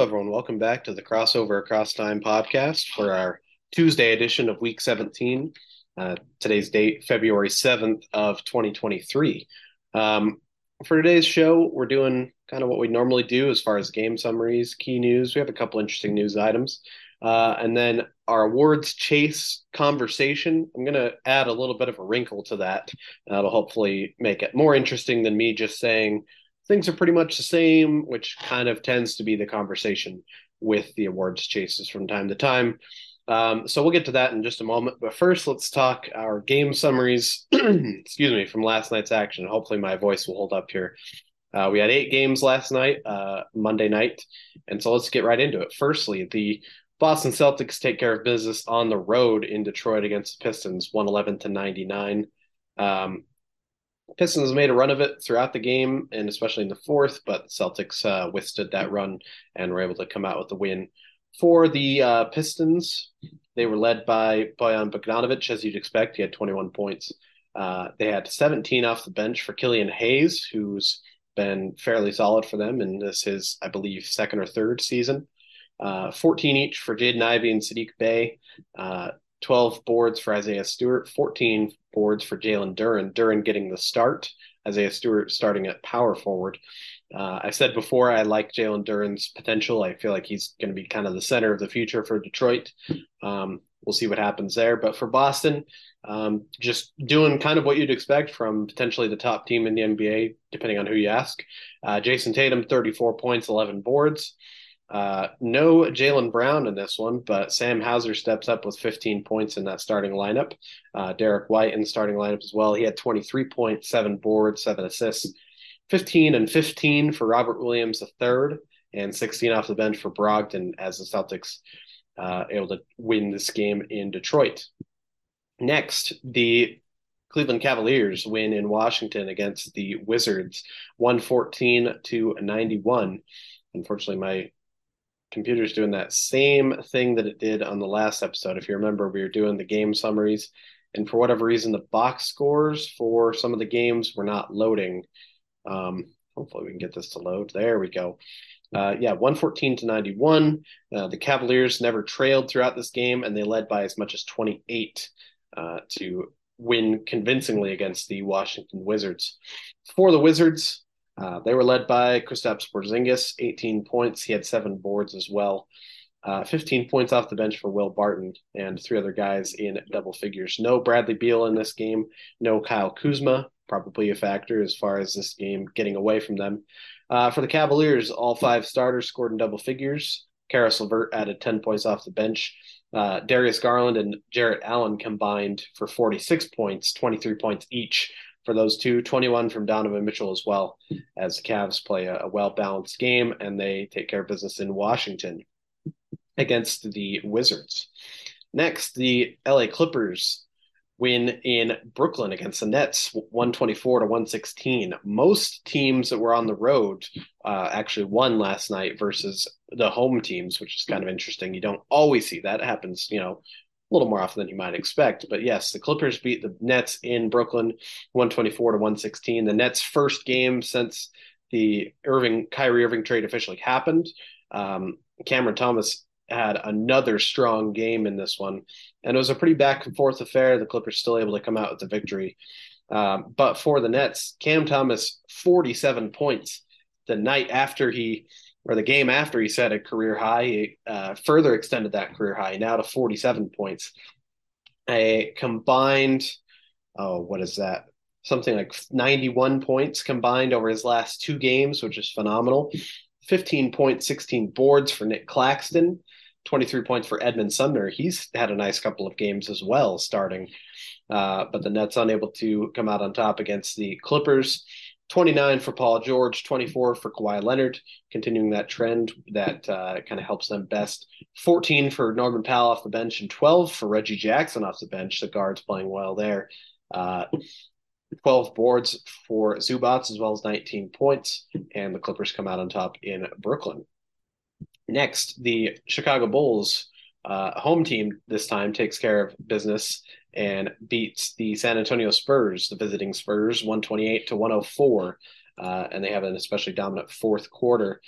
Everyone. Welcome back to the Crossover Across Time podcast for our Tuesday edition of Week 17. Uh, today's date, February 7th of 2023. Um, for today's show, we're doing kind of what we normally do as far as game summaries, key news. We have a couple interesting news items. Uh, and then our awards chase conversation. I'm going to add a little bit of a wrinkle to that. That'll hopefully make it more interesting than me just saying things are pretty much the same, which kind of tends to be the conversation with the awards chases from time to time. Um, so we'll get to that in just a moment. But first, let's talk our game summaries, excuse me, from last night's action. Hopefully, my voice will hold up here. Uh, we had eight games last night, uh, Monday night. And so let's get right into it. Firstly, the Boston Celtics take care of business on the road in Detroit against the Pistons, 111 to 99. Um, Pistons made a run of it throughout the game and especially in the fourth, but Celtics uh, withstood that run and were able to come out with the win for the uh, Pistons, they were led by Bojan Bogdanovic, as you'd expect. He had 21 points. Uh, they had 17 off the bench for Killian Hayes, who's been fairly solid for them, and this is, I believe, second or third season. Uh, 14 each for Jaden Ivey and Saddiq Bey. Uh, 12 boards for Isaiah Stewart, 14 boards for Jalen Duren. Duren getting the start, Isaiah Stewart starting at power forward. Uh, I said before I like Jalen Duren's potential. I feel like he's going to be kind of the center of the future for Detroit. Um, we'll see what happens there. But for Boston, um, just doing kind of what you'd expect from potentially the top team in the NBA, depending on who you ask. Uh, Jayson Tatum, 34 points, 11 boards. Uh, no Jaylen Brown in this one, but Sam Hauser steps up with 15 points in that starting lineup. Uh, Derrick White in the starting lineup as well. He had 23 points, seven boards, seven assists. 15 and 15 for Robert Williams III, and 16 off the bench for Brogdon as the Celtics uh, able to win this game in Detroit. Next, the Cleveland Cavaliers win in Washington against the Wizards, 114 to 91. Unfortunately, my computer's doing that same thing that it did on the last episode. If you remember, we were doing the game summaries, and for whatever reason, the box scores for some of the games were not loading. Um, hopefully we can get this to load. There we go. Uh, yeah, 114 to 91. Uh, the Cavaliers never trailed throughout this game, and they led by as much as 28 uh, to win convincingly against the Washington Wizards. For the Wizards, uh, they were led by Kristaps Porzingis, 18 points. He had seven boards as well. Uh, 15 points off the bench for Will Barton and three other guys in double figures. No Bradley Beal in this game. No Kyle Kuzma probably a factor as far as this game getting away from them. Uh, for the Cavaliers, all five starters scored in double figures. Caris LeVert added 10 points off the bench. Uh, Darius Garland and Jarrett Allen combined for 46 points, 23 points each for those two, 21 from Donovan Mitchell as well, as the Cavs play a, a well balanced game and they take care of business in Washington against the Wizards. Next, the LA Clippers win in Brooklyn against the Nets, 124 to 116. Most teams that were on the road uh, actually won last night versus the home teams, which is kind of interesting. You don't always see that. It happens, you know, a little more often than you might expect. But yes, the Clippers beat the Nets in Brooklyn, 124 to 116. The Nets' first game since the Irving Kyrie Irving trade officially happened. Um, Cameron Thomas had another strong game in this one, and it was a pretty back and forth affair. The Clippers still able to come out with the victory, um, but for the Nets, Cam Thomas forty seven points the night after he or the game after he set a career high, he uh, further extended that career high now to forty seven points. A combined, oh, what is that? Something like 91 points combined over his last two games, which is phenomenal. 15 points, 16 boards for Nic Claxton. 23 points for Edmund Sumner. He's had a nice couple of games as well, starting. Uh, but the Nets unable to come out on top against the Clippers. 29 for Paul George, 24 for Kawhi Leonard, continuing that trend that uh, kind of helps them best. 14 for Norman Powell off the bench, and 12 for Reggie Jackson off the bench. The guards playing well there. Uh, 12 boards for Zubac, as well as 19 points, and the Clippers come out on top in Brooklyn. Next, the Chicago Bulls, uh, home team this time, takes care of business and beats the San Antonio Spurs, the visiting Spurs, 128 to 104. uh, and they have an especially dominant fourth quarter.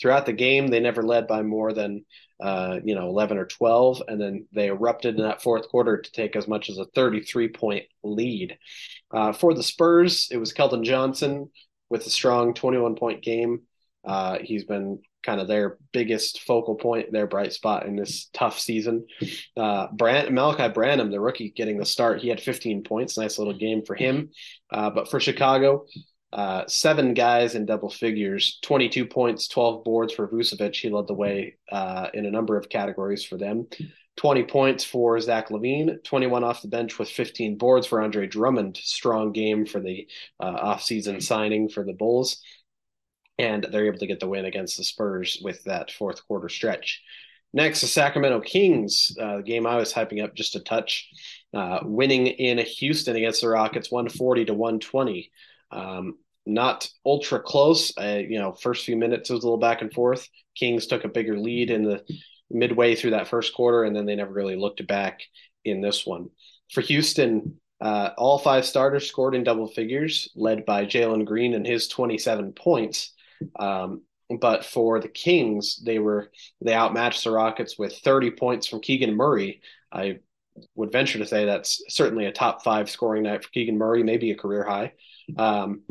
Throughout the game, they never led by more than uh, you know 11 or 12, and then they erupted in that fourth quarter to take as much as a 33 point lead. Uh, for the Spurs, it was Keldon Johnson with a strong 21 point game. Uh, he's been kind of their biggest focal point, their bright spot in this tough season. Uh, Brand, Malachi Branham, the rookie, getting the start. He had 15 points. Nice little game for him. Uh, but for Chicago, uh, seven guys in double figures, 22 points, 12 boards for Vucevic. He led the way uh, in a number of categories for them. 20 points for Zach LaVine, 21 off the bench with 15 boards for Andre Drummond. Strong game for the uh, offseason signing for the Bulls and they're able to get the win against the Spurs with that fourth quarter stretch. Next, the Sacramento Kings, uh, the game I was hyping up just a touch, uh, winning in Houston against the Rockets, 140 to 120. Um, not ultra close. Uh, you know, first few minutes it was a little back and forth. Kings took a bigger lead in the midway through that first quarter, and then they never really looked back in this one. For Houston, uh, all five starters scored in double figures, led by Jalen Green and his 27 points. Um, but for the Kings, they were they outmatched the Rockets with 30 points from Keegan Murray. I would venture to say that's certainly a top five scoring night for Keegan Murray, maybe a career high. Um,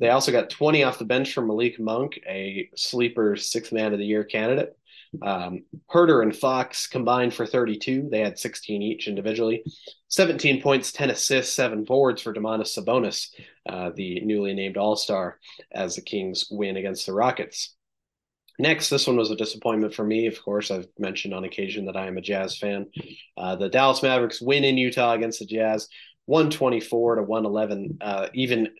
they also got 20 off the bench from Malik Monk, a sleeper sixth man of the year candidate. Um, Huerter and Fox combined for 32. They had 16 each individually. 17 points, 10 assists, seven boards for Domantas Sabonis, uh, the newly named All Star, as the Kings win against the Rockets. Next, this one was a disappointment for me. Of course, I've mentioned on occasion that I am a Jazz fan. Uh, the Dallas Mavericks win in Utah against the Jazz, 124 to 111. Uh, even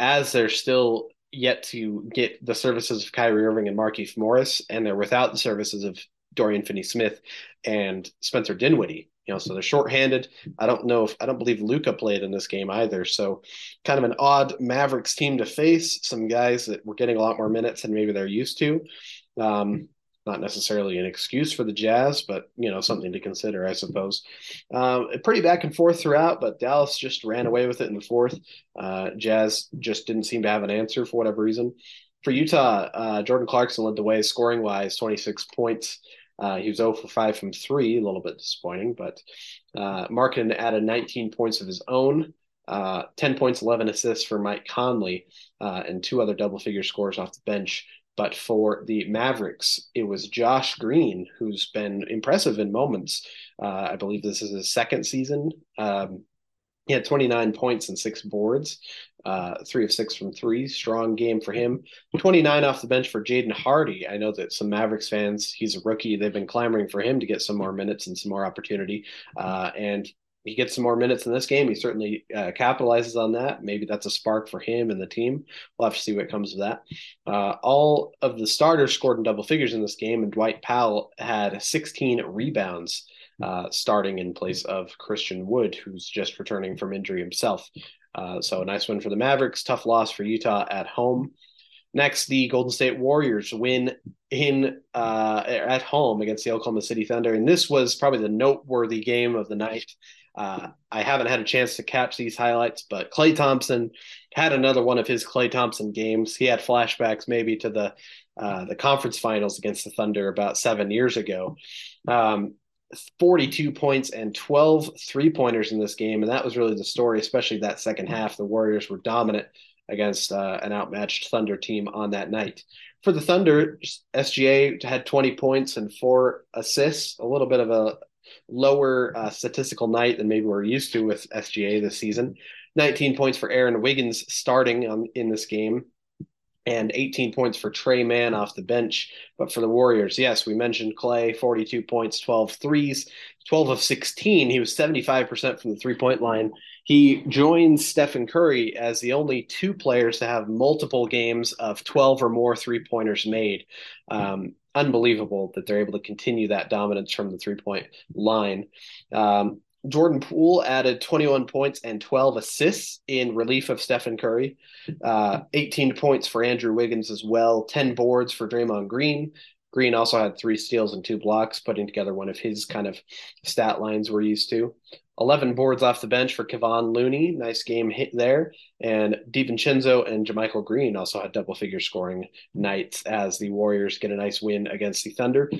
as they're still yet to get the services of Kyrie Irving and Markieff Morris, and they're without the services of Dorian Finney-Smith and Spencer Dinwiddie. You know, so they're shorthanded. I don't know if I don't believe Luka played in this game either. So, kind of an odd Mavericks team to face. Some guys that were getting a lot more minutes than maybe they're used to. Um, not necessarily an excuse for the Jazz, but you know something to consider, I suppose. Um, pretty back and forth throughout, but Dallas just ran away with it in the fourth. Uh, Jazz just didn't seem to have an answer for whatever reason. For Utah, uh, Jordan Clarkson led the way scoring wise, 26 points. Uh, he was 0 for 5 from three, a little bit disappointing, but uh, Markkanen added 19 points of his own. Uh, 10 points, 11 assists for Mike Conley, uh, and two other double figure scores off the bench but for the Mavericks, it was Josh Green who's been impressive in moments. Uh, I believe this is his second season. Um, he had 29 points and six boards, uh, three of six from three. Strong game for him. 29 off the bench for Jaden Hardy. I know that some Mavericks fans, he's a rookie. They've been clamoring for him to get some more minutes and some more opportunity. Uh, and he gets some more minutes in this game. He certainly uh, capitalizes on that. Maybe that's a spark for him and the team. We'll have to see what comes of that. Uh, all of the starters scored in double figures in this game, and Dwight Powell had 16 rebounds, uh, starting in place of Christian Wood, who's just returning from injury himself. Uh, so a nice win for the Mavericks. Tough loss for Utah at home. Next, the Golden State Warriors win in uh, at home against the Oklahoma City Thunder, and this was probably the noteworthy game of the night. Uh, I haven't had a chance to catch these highlights, but Klay Thompson had another one of his Klay Thompson games. He had flashbacks maybe to the uh, the conference finals against the Thunder about seven years ago. Um, 42 points and 12 three pointers in this game. And that was really the story, especially that second half. The Warriors were dominant against uh, an outmatched Thunder team on that night. For the Thunder, SGA had 20 points and four assists, a little bit of a lower uh, statistical night than maybe we're used to with SGA this season. 19 points for Aaron Wiggins starting on, in this game, and 18 points for Tre Mann off the bench. But for the Warriors, yes, we mentioned Klay, 42 points, 12 threes, 12 of 16. He was 75% from the three point line. He joins Stephen Curry as the only two players to have multiple games of 12 or more three pointers made. Um, unbelievable that they're able to continue that dominance from the three point line. Um, Jordan Poole added 21 points and 12 assists in relief of Stephen Curry. Uh, 18 points for Andrew Wiggins as well. 10 boards for Draymond Green. Green also had three steals and two blocks, putting together one of his kind of stat lines we're used to. 11 boards off the bench for Kevon Looney. Nice game hit there. And DiVincenzo and JaMychal Green also had double figure scoring nights as the Warriors get a nice win against the Thunder.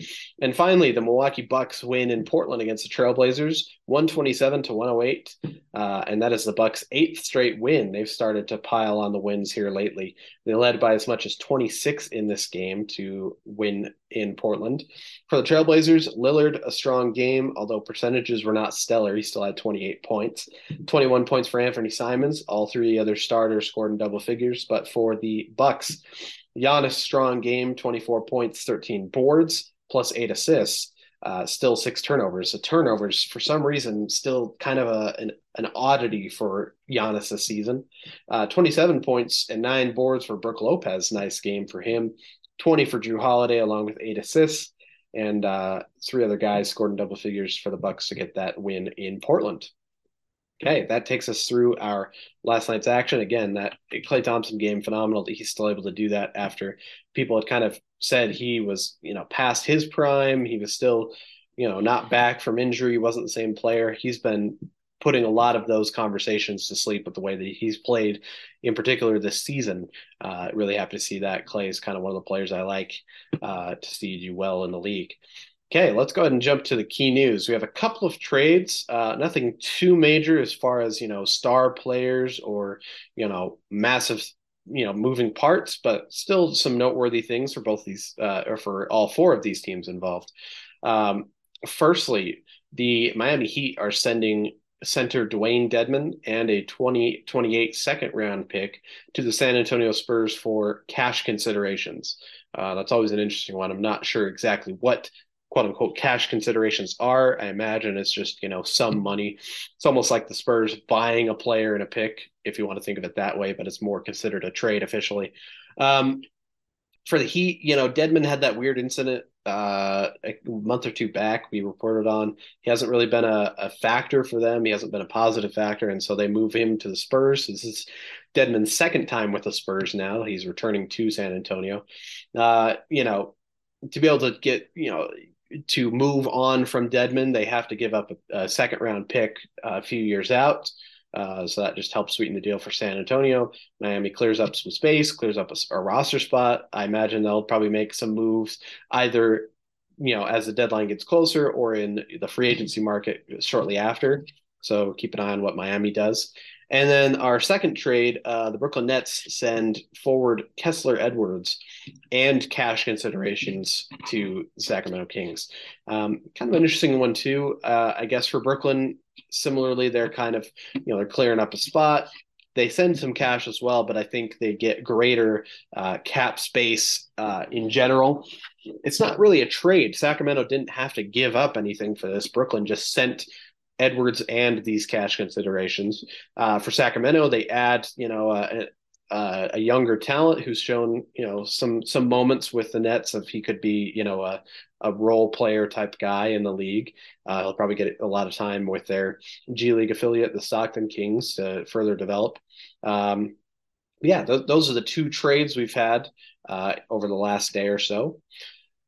And finally, the Milwaukee Bucks win in Portland against the Trailblazers, 127 to 108. Uh, and that is the Bucks' eighth straight win. They've started to pile on the wins here lately. They led by as much as 26 in this game to win in Portland. For the Trailblazers, Lillard, a strong game, although percentages were not stellar. He still had 28 points, 21 points for Anthony Simons. All three other starters scored in double figures. But for the Bucks, Giannis, strong game, 24 points, 13 boards, plus eight assists. Uh, still six turnovers. The turnovers, for some reason, still kind of a, an, an oddity for Giannis this season. Uh, 27 points and nine boards for Brook Lopez. Nice game for him. 20 for Jrue Holiday, along with eight assists. And uh, three other guys scored in double figures for the Bucks to get that win in Portland. Okay, that takes us through our last night's action. Again, that Klay Thompson game, phenomenal that he's still able to do that after people had kind of said he was, you know, past his prime. He was still, you know, not back from injury, wasn't the same player. He's been putting a lot of those conversations to sleep with the way that he's played, in particular this season. Uh, really happy to see that. Klay is kind of one of the players I like uh, to see do well in the league. Okay, let's go ahead and jump to the key news. We have a couple of trades, uh, nothing too major as far as you know star players or you know massive you know moving parts, but still some noteworthy things for both these uh, or for all four of these teams involved. Um, firstly, the Miami Heat are sending center Dewayne Dedmon and a 2028 second round pick to the San Antonio Spurs for cash considerations. Uh, that's always an interesting one. I'm not sure exactly what quote unquote cash considerations are. I imagine it's just, you know, some money. It's almost like the Spurs buying a player and a pick, if you want to think of it that way, but it's more considered a trade officially. Um, for the Heat, you know, Dedmon had that weird incident uh, a month or two back. We reported on he hasn't really been a, a, factor for them. He hasn't been a positive factor, and so they move him to the Spurs. This is Dedmon's second time with the Spurs now. He's returning to San Antonio. Uh, you know, to be able to get you know to move on from Dedmon, they have to give up a, a second round pick a few years out. Uh, so that just helps sweeten the deal for San Antonio. Miami clears up some space, clears up a, a, roster spot. I imagine they'll probably make some moves either, you know, as the deadline gets closer or in the free agency market shortly after. So keep an eye on what Miami does. And then our second trade, uh, the Brooklyn Nets send forward Kessler Edwards and cash considerations to Sacramento Kings. Um, kind of an interesting one too, uh, I guess for Brooklyn. Similarly, they're kind of you know they're clearing up a spot. They send some cash as well, but I think they get greater uh, cap space uh, in general. It's not really a trade. Sacramento didn't have to give up anything for this. Brooklyn just sent Edwards and these cash considerations. Uh, for Sacramento, they add, you know, a, a, younger talent who's shown, you know, some some moments with the Nets of he could be, you know, a, a role player type guy in the league. Uh, he'll probably get a lot of time with their G League affiliate, the Stockton Kings, to further develop. Um, yeah, th- those are the two trades we've had uh, over the last day or so.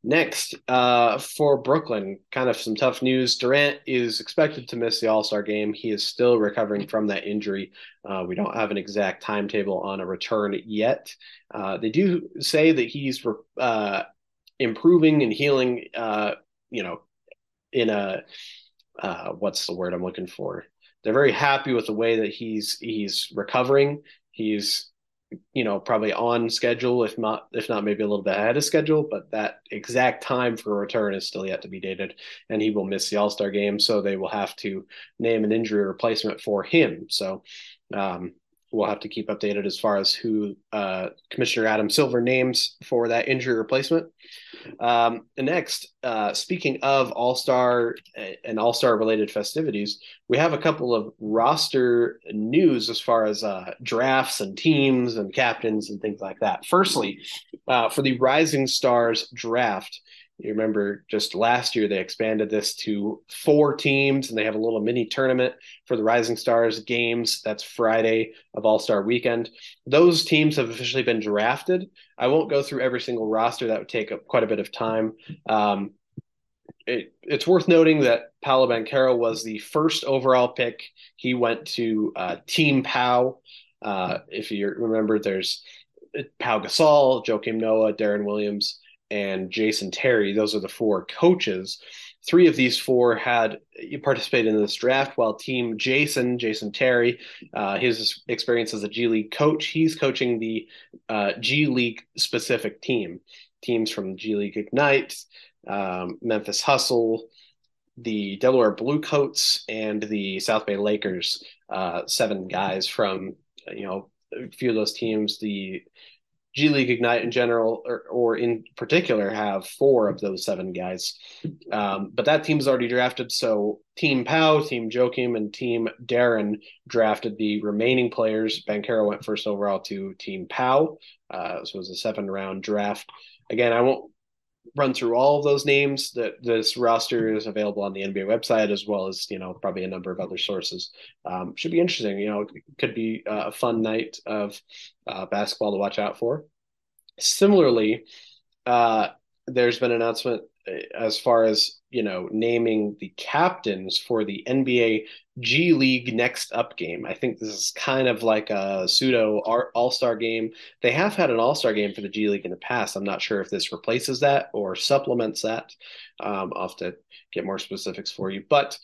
Next, uh, for Brooklyn, kind of some tough news. Durant is expected to miss the All Star game. He is still recovering from that injury. Uh, we don't have an exact timetable on a return yet. Uh, they do say that he's uh, improving and healing, uh, you know, in a uh, what's the word I'm looking for? They're very happy with the way that he's he's recovering. He's you know, probably on schedule, if not, if not maybe a little bit ahead of schedule. But that exact time for return is still yet to be dated, and he will miss the All Star game, so they will have to name an injury replacement for him. So um, we'll have to keep updated as far as who uh, Commissioner Adam Silver names for that injury replacement. Um, and next, uh, speaking of All Star and All Star related festivities, we have a couple of roster news as far as uh, drafts and teams and captains and things like that. Firstly, uh, for the Rising Stars draft, you remember just last year they expanded this to four teams and they have a little mini tournament for the Rising Stars games. That's Friday of All Star weekend. Those teams have officially been drafted. I won't go through every single roster, that would take up quite a bit of time. Um, it, it's worth noting that Paolo Banchero was the first overall pick. He went to uh, Team Pau. Uh, if you remember, there's Pau Gasol, Joakim Noah, Deron Williams, and Jason Terry. Those are the four coaches. Three of these four had participated in this draft, while Team Jason, Jason Terry, uh, his experience as a G League coach, he's coaching the uh, G League specific team, teams from G League Ignite, um, Memphis Hustle, the Delaware Bluecoats, and the South Bay Lakers. Uh, seven guys from you know a few of those teams. The G League Ignite in general, or, or in particular, have four of those seven guys. Um, but that team's already drafted. So Team Pau, Team Joakim, and Team Deron drafted the remaining players. Banchero went first overall to Team Pau. Uh, so it was a seven round draft. Again, I won't run through all of those names. That this roster is available on the NBA website as well as you know probably a number of other sources. Um, should be interesting. You know, it could be a fun night of uh, basketball to watch out for. Similarly, uh, there's been an announcement as far as you know naming the captains for the NBA G League Next Up game. I think this is kind of like a pseudo All Star game. They have had an All Star game for the G League in the past. I'm not sure if this replaces that or supplements that. Um, I'll have to get more specifics for you. But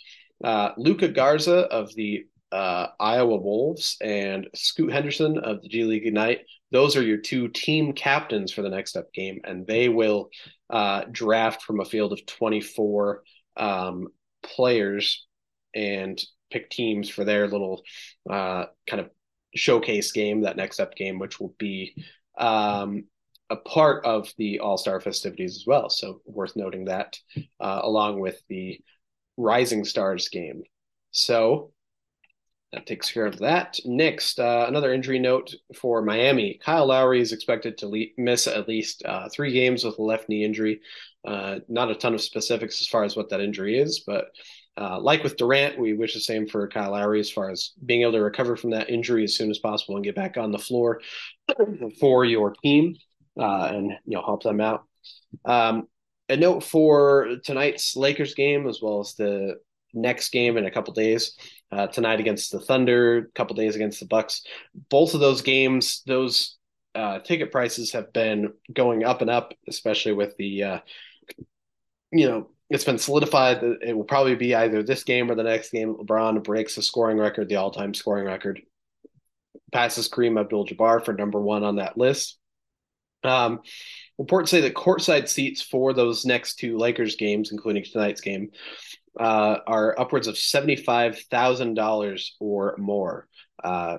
uh, Luka Garza of the uh, Iowa Wolves and Scoot Henderson of the G League Ignite. Those are your two team captains for the next up game, and they will uh, draft from a field of 24 um, players and pick teams for their little uh, kind of showcase game, that next up game, which will be um, a part of the All Star festivities as well. So worth noting that, uh, along with the Rising Stars game. So that takes care of that. Next, uh, another injury note for Miami. Kyle Lowry is expected to le- miss at least uh, three games with a left knee injury. Uh, not a ton of specifics as far as what that injury is, but uh, like with Durant, we wish the same for Kyle Lowry as far as being able to recover from that injury as soon as possible and get back on the floor for your team uh, and you know help them out. Um, a note for tonight's Lakers game as well as the next game in a couple days uh, tonight against the Thunder, a couple days against the Bucks. Both of those games, those uh, ticket prices have been going up and up, especially with the, uh, you know, it's been solidified that it will probably be either this game or the next game. LeBron breaks the scoring record, the all-time scoring record, passes Kareem Abdul-Jabbar for number one on that list. Um, reports say that courtside seats for those next two Lakers games, including tonight's game, uh, are upwards of $75,000 or more. Uh,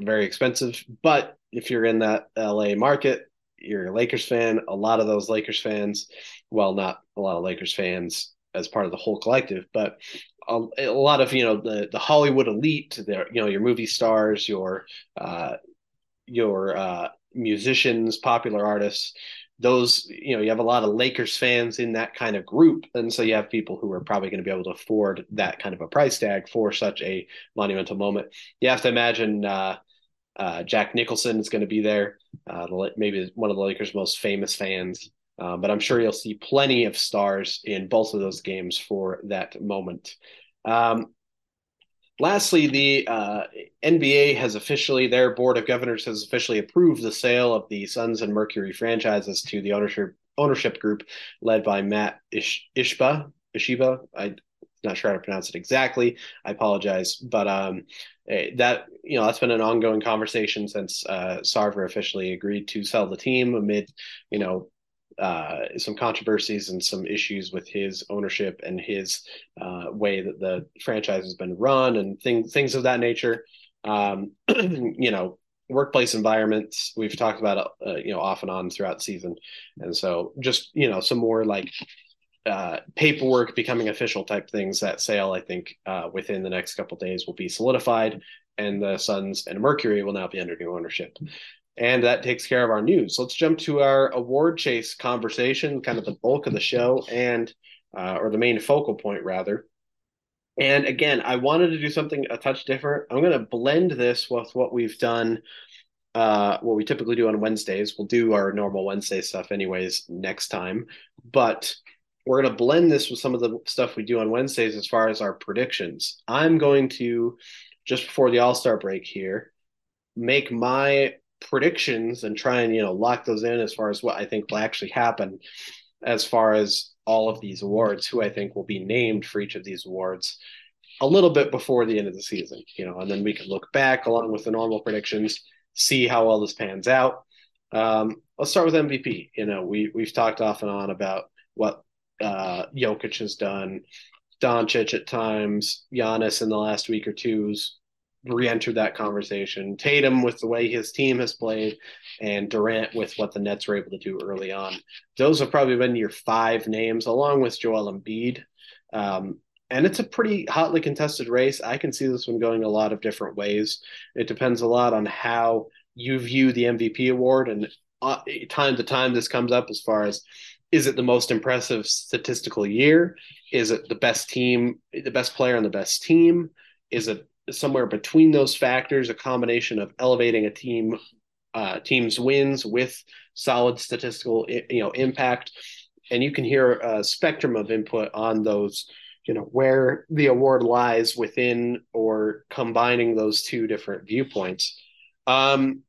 very expensive, but if you're in that LA market, you're a Lakers fan, a lot of those Lakers fans, well, not a lot of Lakers fans as part of the whole collective, but a, a lot of you know the the Hollywood elite, their you know your movie stars, your uh, your uh, musicians, popular artists, those you know you have a lot of Lakers fans in that kind of group, and so you have people who are probably going to be able to afford that kind of a price tag for such a monumental moment. You have to imagine uh, uh, Jack Nicholson is going to be there, uh, maybe one of the Lakers' most famous fans. Uh, but I'm sure you'll see plenty of stars in both of those games for that moment. Um, Lastly, the uh, NBA has officially, their board of governors has officially approved the sale of the Suns and Mercury franchises to the ownership ownership group led by Matt Ish, Ishba. Ishiba. I'm not sure how to pronounce it exactly. I apologize, but um, eh, that you know that's been an ongoing conversation since uh, Sarver officially agreed to sell the team amid you know uh, some controversies and some issues with his ownership and his uh, way that the franchise has been run and things things of that nature. Um, you know, workplace environments we've talked about uh, you know off and on throughout the season, and so just you know some more like uh, paperwork becoming official type things. That sale, I think, uh, within the next couple days will be solidified, and the Suns and Mercury will now be under new ownership. And that takes care of our news. Let's jump to our award chase conversation, kind of the bulk of the show, and uh, or the main focal point rather. And again, I wanted to do something a touch different. I'm going to blend this with what we've done, uh, what we typically do on Wednesdays. We'll do our normal Wednesday stuff anyways next time, but we're going to blend this with some of the stuff we do on Wednesdays as far as our predictions. I'm going to, just before the All Star break here, make my predictions and try and, you know, lock those in as far as what I think will actually happen as far as all of these awards, who I think will be named for each of these awards a little bit before the end of the season, you know, and then we can look back along with the normal predictions, see how well this pans out. Um, let's start with MVP. You know, we we've talked off and on about what uh, Jokic has done, Doncic at times, Giannis in the last week or two's re-entered that conversation. Tatum with the way his team has played, and Durant with what the Nets were able to do early on. Those have probably been your five names, along with Joel Embiid. Um, and it's a pretty hotly contested race. I can see this one going a lot of different ways. It depends a lot on how you view the MVP award, and uh, time to time this comes up as far as is it the most impressive statistical year? Is it the best team, the best player on the best team? Is it somewhere between those factors, a combination of elevating a team, uh, team's wins with solid statistical, you know, impact? And you can hear a spectrum of input on those you know where the award lies within or combining those two different viewpoints um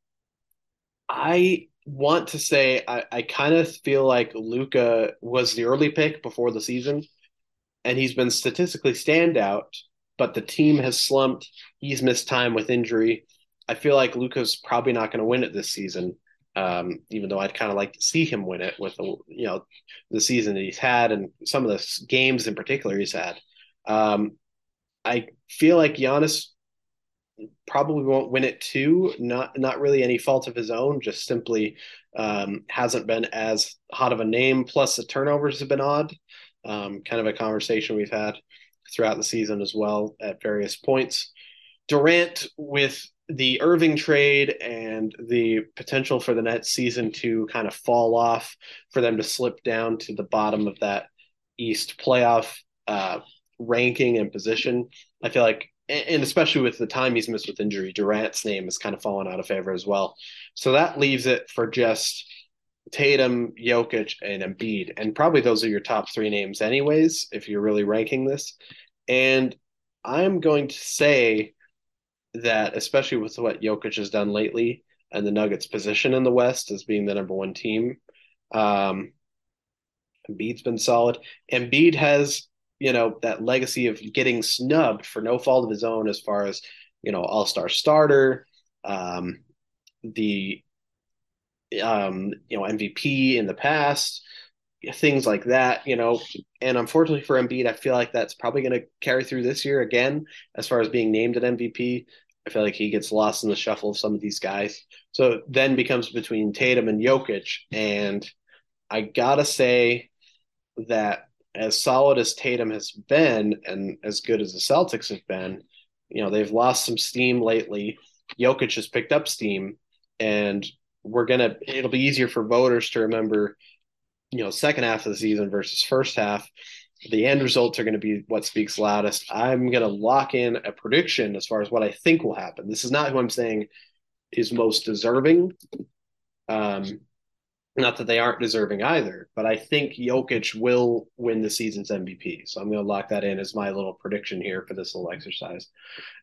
i want to say i, I kind of feel like Luka was the early pick before the season and he's been statistically standout but the team has slumped he's missed time with injury i feel like Luka's probably not going to win it this season um, even though I'd kind of like to see him win it with the you know the season that he's had and some of the games in particular he's had. Um, I feel like Giannis probably won't win it too. Not not really any fault of his own, just simply um, hasn't been as hot of a name. Plus the turnovers have been odd. Um, kind of a conversation we've had throughout the season as well at various points. Durant with the Irving trade and the potential for the Nets season to kind of fall off, for them to slip down to the bottom of that East playoff uh, ranking and position, I feel like, and especially with the time he's missed with injury, Durant's name has kind of fallen out of favor as well. So that leaves it for just Tatum, Jokic, and Embiid. And probably those are your top three names, anyways, if you're really ranking this. And I'm going to say that, especially with what Jokic has done lately and the Nuggets' position in the West as being the number one team, um, Embiid's been solid. Embiid has, you know, that legacy of getting snubbed for no fault of his own as far as, you know, all star starter, um, the, um, you know, MVP in the past, things like that, you know. And unfortunately for Embiid, I feel like that's probably going to carry through this year again as far as being named an MVP. I feel like he gets lost in the shuffle of some of these guys. So then becomes between Tatum and Jokic. And I gotta say that as solid as Tatum has been and as good as the Celtics have been, you know, they've lost some steam lately. Jokic has picked up steam, and we're gonna it'll be easier for voters to remember, you know, second half of the season versus first half the end results are going to be what speaks loudest. I'm going to lock in a prediction as far as what I think will happen. This is not who I'm saying is most deserving. Um, not that they aren't deserving either, but I think Jokic will win the season's MVP. So I'm going to lock that in as my little prediction here for this little exercise.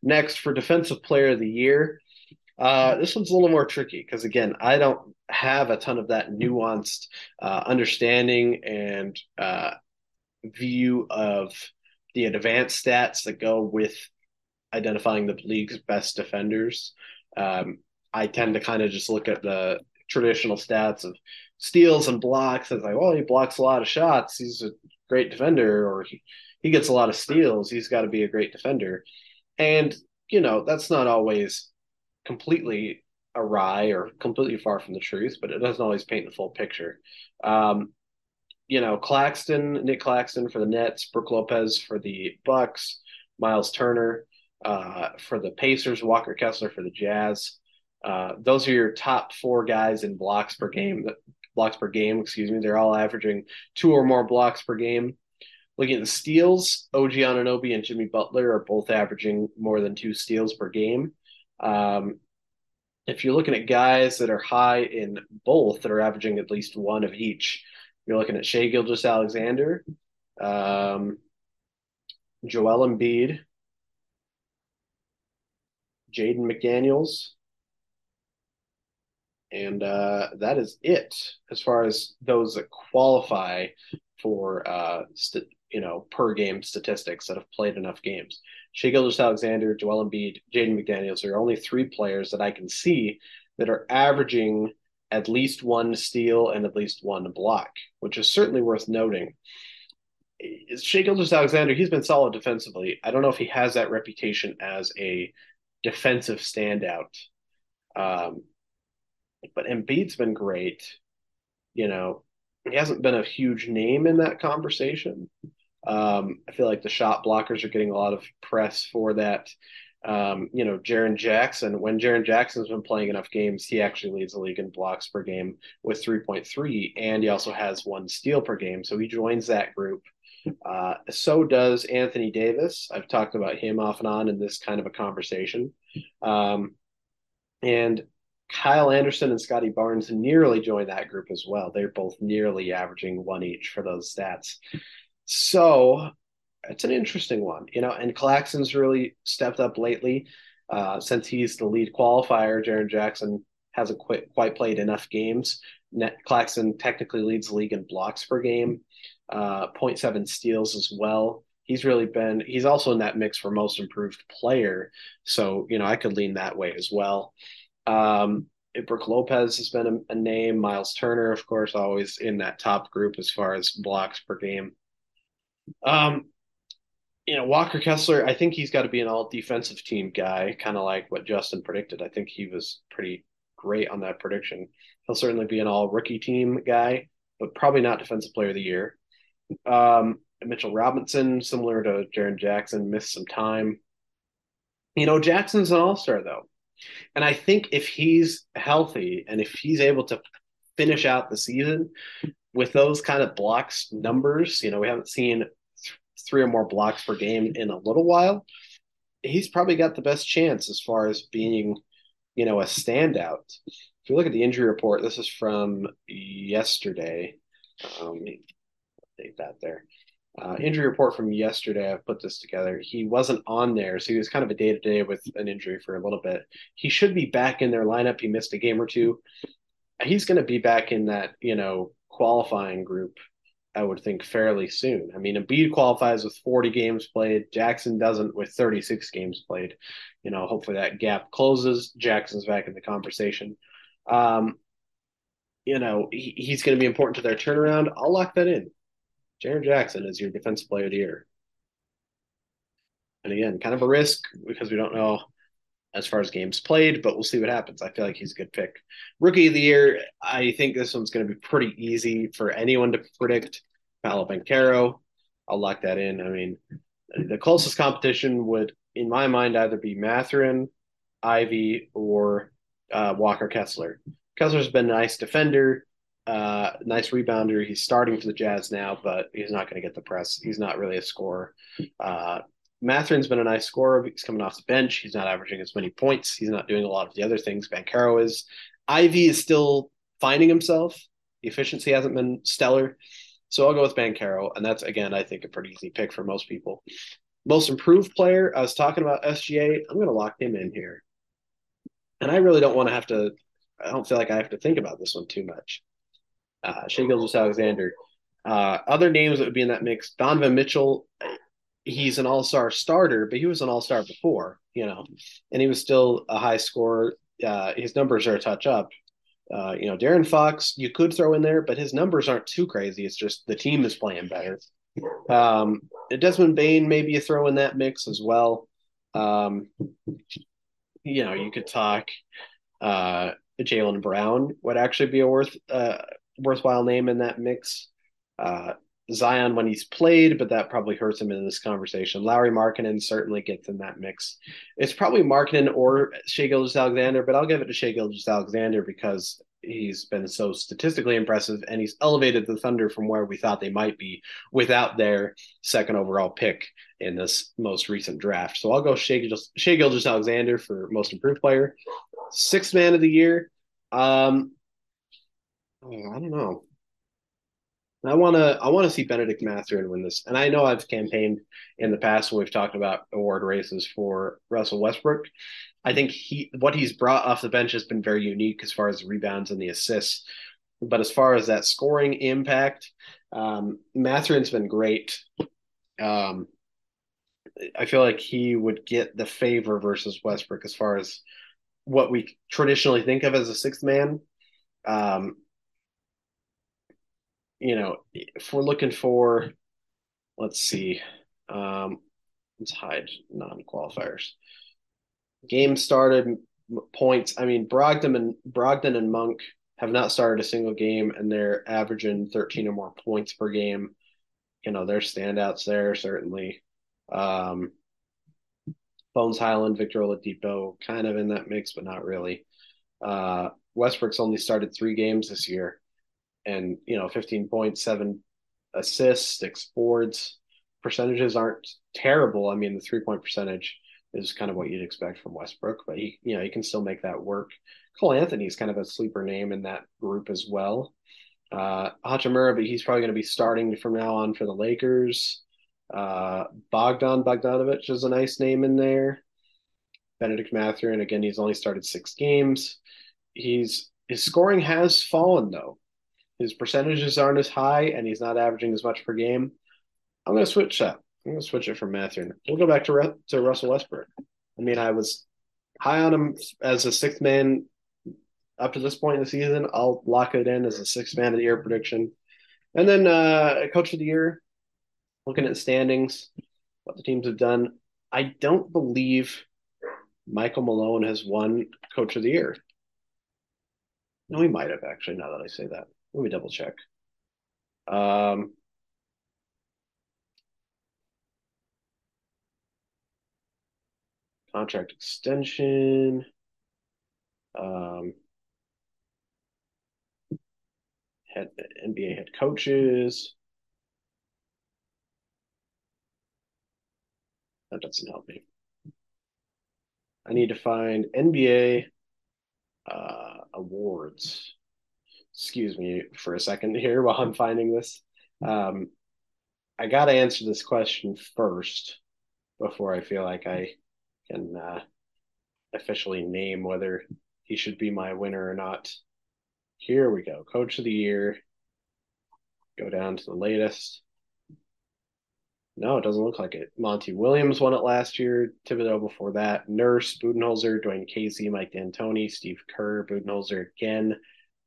Next, for Defensive Player of the Year, uh, this one's a little more tricky because, again, I don't have a ton of that nuanced uh, understanding and uh, view of the advanced stats that go with identifying the league's best defenders. Um, I tend to kind of just look at the traditional stats of steals and blocks as like, well, he blocks a lot of shots. He's a great defender, or he, he gets a lot of steals. He's got to be a great defender. And, you know, that's not always completely awry or completely far from the truth, but it doesn't always paint the full picture. Um, you know, Claxton, Nic Claxton for the Nets, Brook Lopez for the Bucks, Miles Turner uh, for the Pacers, Walker Kessler for the Jazz. Uh, those are your top four guys in blocks per game. Blocks per game, excuse me. They're all averaging two or more blocks per game. Looking at the steals, OG Anunoby and Jimmy Butler are both averaging more than two steals per game. Um, if you're looking at guys that are high in both, that are averaging at least one of each, You're looking at Shai Gilgeous-Alexander, um, Joel Embiid, Jaden McDaniels, and uh, that is it as far as those that qualify for uh, st- you know per game statistics that have played enough games. Shai Gilgeous-Alexander, Joel Embiid, Jaden McDaniels are only three players that I can see that are averaging at least one steal and at least one block, which is certainly worth noting. Shai Gilgeous-Alexander, he's been solid defensively. I don't know if he has that reputation as a defensive standout. Um, but Embiid's been great. You know, he hasn't been a huge name in that conversation. Um, I feel like the shot blockers are getting a lot of press for that. Um, you know, Jaren Jackson, when Jaren Jackson's been playing enough games, he actually leads the league in blocks per game with 3.3, and he also has one steal per game. So he joins that group. Uh, so does Anthony Davis. I've talked about him off and on in this kind of a conversation. Um, and Kyle Anderson and Scottie Barnes nearly joined that group as well. They're both nearly averaging one each for those stats. So it's an interesting one, you know. And Claxton's really stepped up lately uh, since he's the lead qualifier. Jaren Jackson hasn't quite, quite played enough games. Net, Claxton technically leads the league in blocks per game, uh, 0.7 steals as well. He's really been. He's also in that mix for most improved player. So you know, I could lean that way as well. Um, Brook Lopez has been a, a, name. Miles Turner, of course, always in that top group as far as blocks per game. Um, you know, Walker Kessler, I think he's got to be an all defensive team guy, kind of like what Justin predicted. I think he was pretty great on that prediction. He'll certainly be an all rookie team guy, but probably not defensive player of the year. Um, Mitchell Robinson, similar to Jaren Jackson, missed some time. You know, Jackson's an all star, though. And I think if he's healthy and if he's able to finish out the season with those kind of blocks numbers, you know, we haven't seen three or more blocks per game in a little while. He's probably got the best chance as far as being, you know, a standout. If you look at the injury report, this is from yesterday. Um, update that there uh, injury report from yesterday. I've put this together. He wasn't on there, so he was kind of a day to day with an injury for a little bit. He should be back in their lineup. He missed a game or two. He's going to be back in that you know qualifying group. I would think fairly soon. I mean, Embiid qualifies with 40 games played. Jackson doesn't with 36 games played. You know, hopefully that gap closes. Jackson's back in the conversation. Um, you know, he, he's going to be important to their turnaround. I'll lock that in. Jaren Jackson is your defensive player of the year. And again, kind of a risk because we don't know as far as games played, but we'll see what happens. I feel like he's a good pick. Rookie of the year, I think this one's going to be pretty easy for anyone to predict. Paolo Banchero, I'll lock that in. I mean, the closest competition would, in my mind, either be Mathurin, Ivey, or uh, Walker Kessler. Kessler's been a nice defender uh, nice rebounder. He's starting for the Jazz now, but he's not going to get the press. He's not really a scorer. Uh, Mathurin's been a nice scorer. He's coming off the bench. He's not averaging as many points. He's not doing a lot of the other things Banchero is. Ivey is still finding himself. The efficiency hasn't been stellar. So I'll go with Banchero. And that's, again, I think a pretty easy pick for most people. Most improved player, I was talking about SGA. I'm going to lock him in here. And I really don't want to have to, I don't feel like I have to think about this one too much uh, Shai Gilgeous-Alexander. Uh, other names that would be in that mix: Donovan Mitchell. He's an All Star starter, but he was an All Star before, you know, and he was still a high scorer. Uh, his numbers are a touch up. Uh, you know, De'Aaron Fox, you could throw in there, but his numbers aren't too crazy. It's just the team is playing better. Um, Desmond Bane, maybe you throw in that mix as well. Um, you know, you could talk. Uh, Jaylen Brown would actually be a worth uh, worthwhile name in that mix. Uh, Zion when he's played, but that probably hurts him in this conversation. Lauri Markkanen certainly gets in that mix. It's probably Markkanen or Shai Gilgeous-Alexander, but I'll give it to Shai Gilgeous-Alexander because he's been so statistically impressive and he's elevated the Thunder from where we thought they might be without their second overall pick in this most recent draft. So I'll go Shai, Shai Gilgeous-Alexander for most improved player. Sixth man of the year. Um, I don't know. I want to I want to see Benedict Mathurin win this. And I know I've campaigned in the past when we've talked about award races for Russell Westbrook. I think he what he's brought off the bench has been very unique as far as the rebounds and the assists. But as far as that scoring impact, um, Mathurin's been great. Um, I feel like he would get the favor versus Westbrook as far as what we traditionally think of as a sixth man. Um, you know, if we're looking for, let's see, um, let's hide non qualifiers. Game started points. I mean, Brogdon and Brogdon and Monk have not started a single game, and they're averaging 13 or more points per game. You know, there's standouts there certainly. Um, Bones Hyland, Victor Oladipo, kind of in that mix, but not really. Uh, Westbrook's only started three games this year, and you know, 15 points, assists, six boards. Percentages aren't terrible. I mean, the three point percentage is kind of what you'd expect from Westbrook, but he, you know, he can still make that work. Cole Anthony is kind of a sleeper name in that group as well. Uh, Hachimura, but he's probably going to be starting from now on for the Lakers. Uh, Bogdan Bogdanovic is a nice name in there. Bennedict Mathurin, again, he's only started six games. He's his scoring has fallen though. His percentages aren't as high, and he's not averaging as much per game. I'm going to switch that. I'm going to switch it from Mathurin. We'll go back to to Russell Westbrook. I mean, I was high on him as a sixth man up to this point in the season. I'll lock it in as a sixth man of the year prediction. And then uh, coach of the year, looking at standings, what the teams have done. I don't believe Michael Malone has won coach of the year. No, he might have actually, now that I say that. Let me double check. Um, contract extension. Um, head NBA head coaches. That doesn't help me. I need to find NBA uh, awards. Excuse me for a second here while I'm finding this. Um, I got to answer this question first before I feel like I can uh, officially name whether he should be my winner or not. Here we go. Coach of the year. Go down to the latest. No, it doesn't look like it. Monty Williams won it last year. Thibodeau before that. Nurse, Budenholzer, Dwane Casey, Mike D'Antoni, Steve Kerr, Budenholzer again,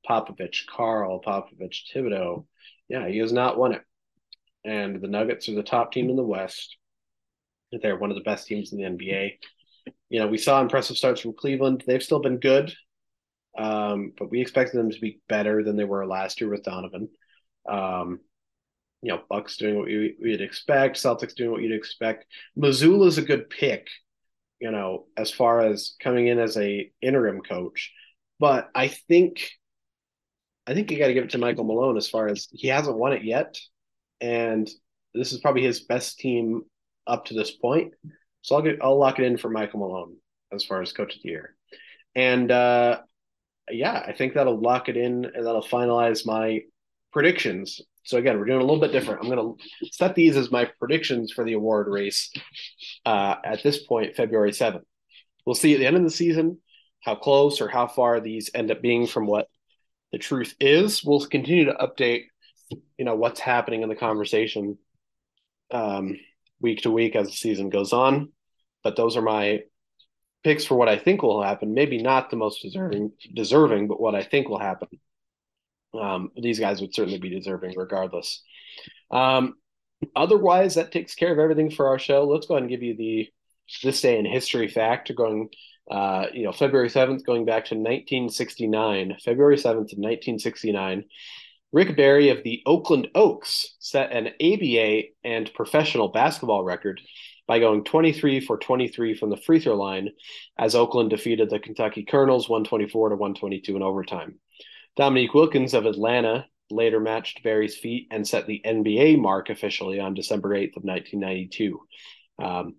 Popovich, Karl, Popovich, Thibodeau. Yeah, he has not won it. And the Nuggets are the top team in the West. They're one of the best teams in the NBA. You know, we saw impressive starts from Cleveland. They've still been good, um, but we expected them to be better than they were last year with Donovan. Um, you know, Bucks doing what we, would expect, Celtics doing what you'd expect. Is a good pick, you know, as far as coming in as a interim coach. But I think I think you got to give it to Michael Malone as far as he hasn't won it yet, and this is probably his best team up to this point. So I'll get I'll lock it in for Michael Malone as far as coach of the year, and uh, yeah, I think that'll lock it in and that'll finalize my predictions so again, we're doing a little bit different. I'm going to set these as my predictions for the award race uh, at this point, February 7th. We'll see at the end of the season how close or how far these end up being from what the truth is. We'll continue to update, you know, what's happening in the conversation um, week to week as the season goes on. But those are my picks for what I think will happen. Maybe not the most deserving, deserving, but what I think will happen um, these guys would certainly be deserving regardless. Um, otherwise, that takes care of everything for our show. Let's go ahead and give you the this day in history fact going uh, you know february 7th going back to 1969 february 7th of 1969 rick barry of the oakland oaks set an aba and professional basketball record by going 23 for 23 from the free throw line as oakland defeated the kentucky colonels 124 to 122 in overtime Dominique Wilkins of Atlanta later matched Barry's feat and set the NBA mark officially on December 8th of 1992. Um,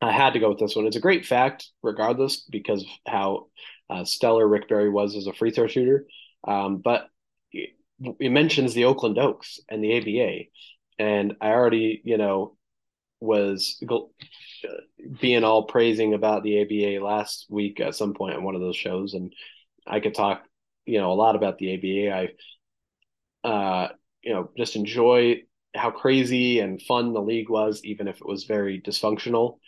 I had to go with this one. It's a great fact, regardless, because how uh, stellar Rick Barry was as a free throw shooter. Um, but it mentions the Oakland Oaks and the ABA, and I already you know was being all praising about the ABA last week at some point on one of those shows, and I could talk you know a lot about the ABA. I uh, you know just enjoy how crazy and fun the league was, even if it was very dysfunctional.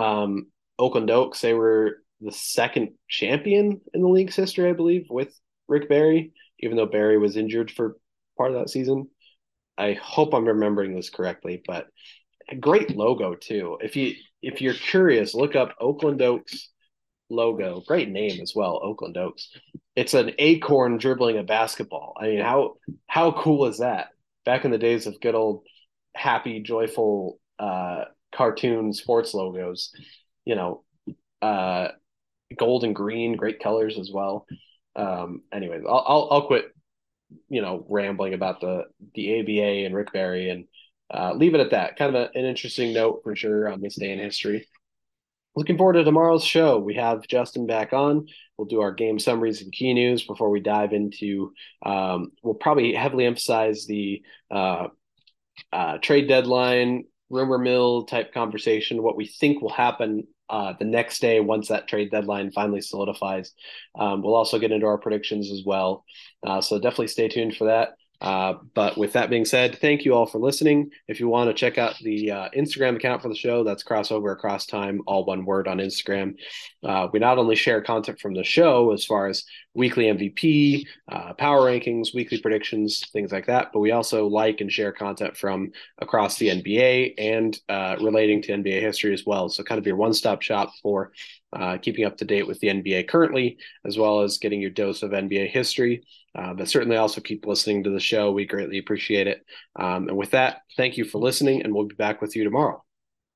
Um, Oakland Oaks, they were the second champion in the league's history, I believe, with Rick Barry, even though Barry was injured for part of that season. I hope I'm remembering this correctly, but a great logo too. If you if you're curious, look up Oakland Oaks logo. Great name as well, Oakland Oaks. It's an acorn dribbling a basketball. I mean, how how cool is that? Back in the days of good old happy, joyful uh, cartoon sports logos, you know, uh, gold and green, great colors as well. Um, anyways, I'll, I'll, I'll quit, you know, rambling about the the ABA and Rick Barry and uh, leave it at that. Kind of a, an interesting note for sure on this day in history. Looking forward to tomorrow's show. We have Justin back on. We'll do our game summaries and key news before we dive into. Um, we'll probably heavily emphasize the uh, uh, trade deadline, rumor mill type conversation, what we think will happen uh, the next day once that trade deadline finally solidifies. Um, we'll also get into our predictions as well. Uh, so definitely stay tuned for that. Uh, but with that being said, thank you all for listening. If you want to check out the uh, Instagram account for the show, that's crossover across time, all one word on Instagram. Uh, we not only share content from the show as far as weekly MVP, uh, power rankings, weekly predictions, things like that, but we also like and share content from across the NBA and uh, relating to NBA history as well. So, kind of your one stop shop for uh, keeping up to date with the NBA currently, as well as getting your dose of NBA history. Uh, but certainly also keep listening to the show. We greatly appreciate it. Um, and with that, thank you for listening, and we'll be back with you tomorrow.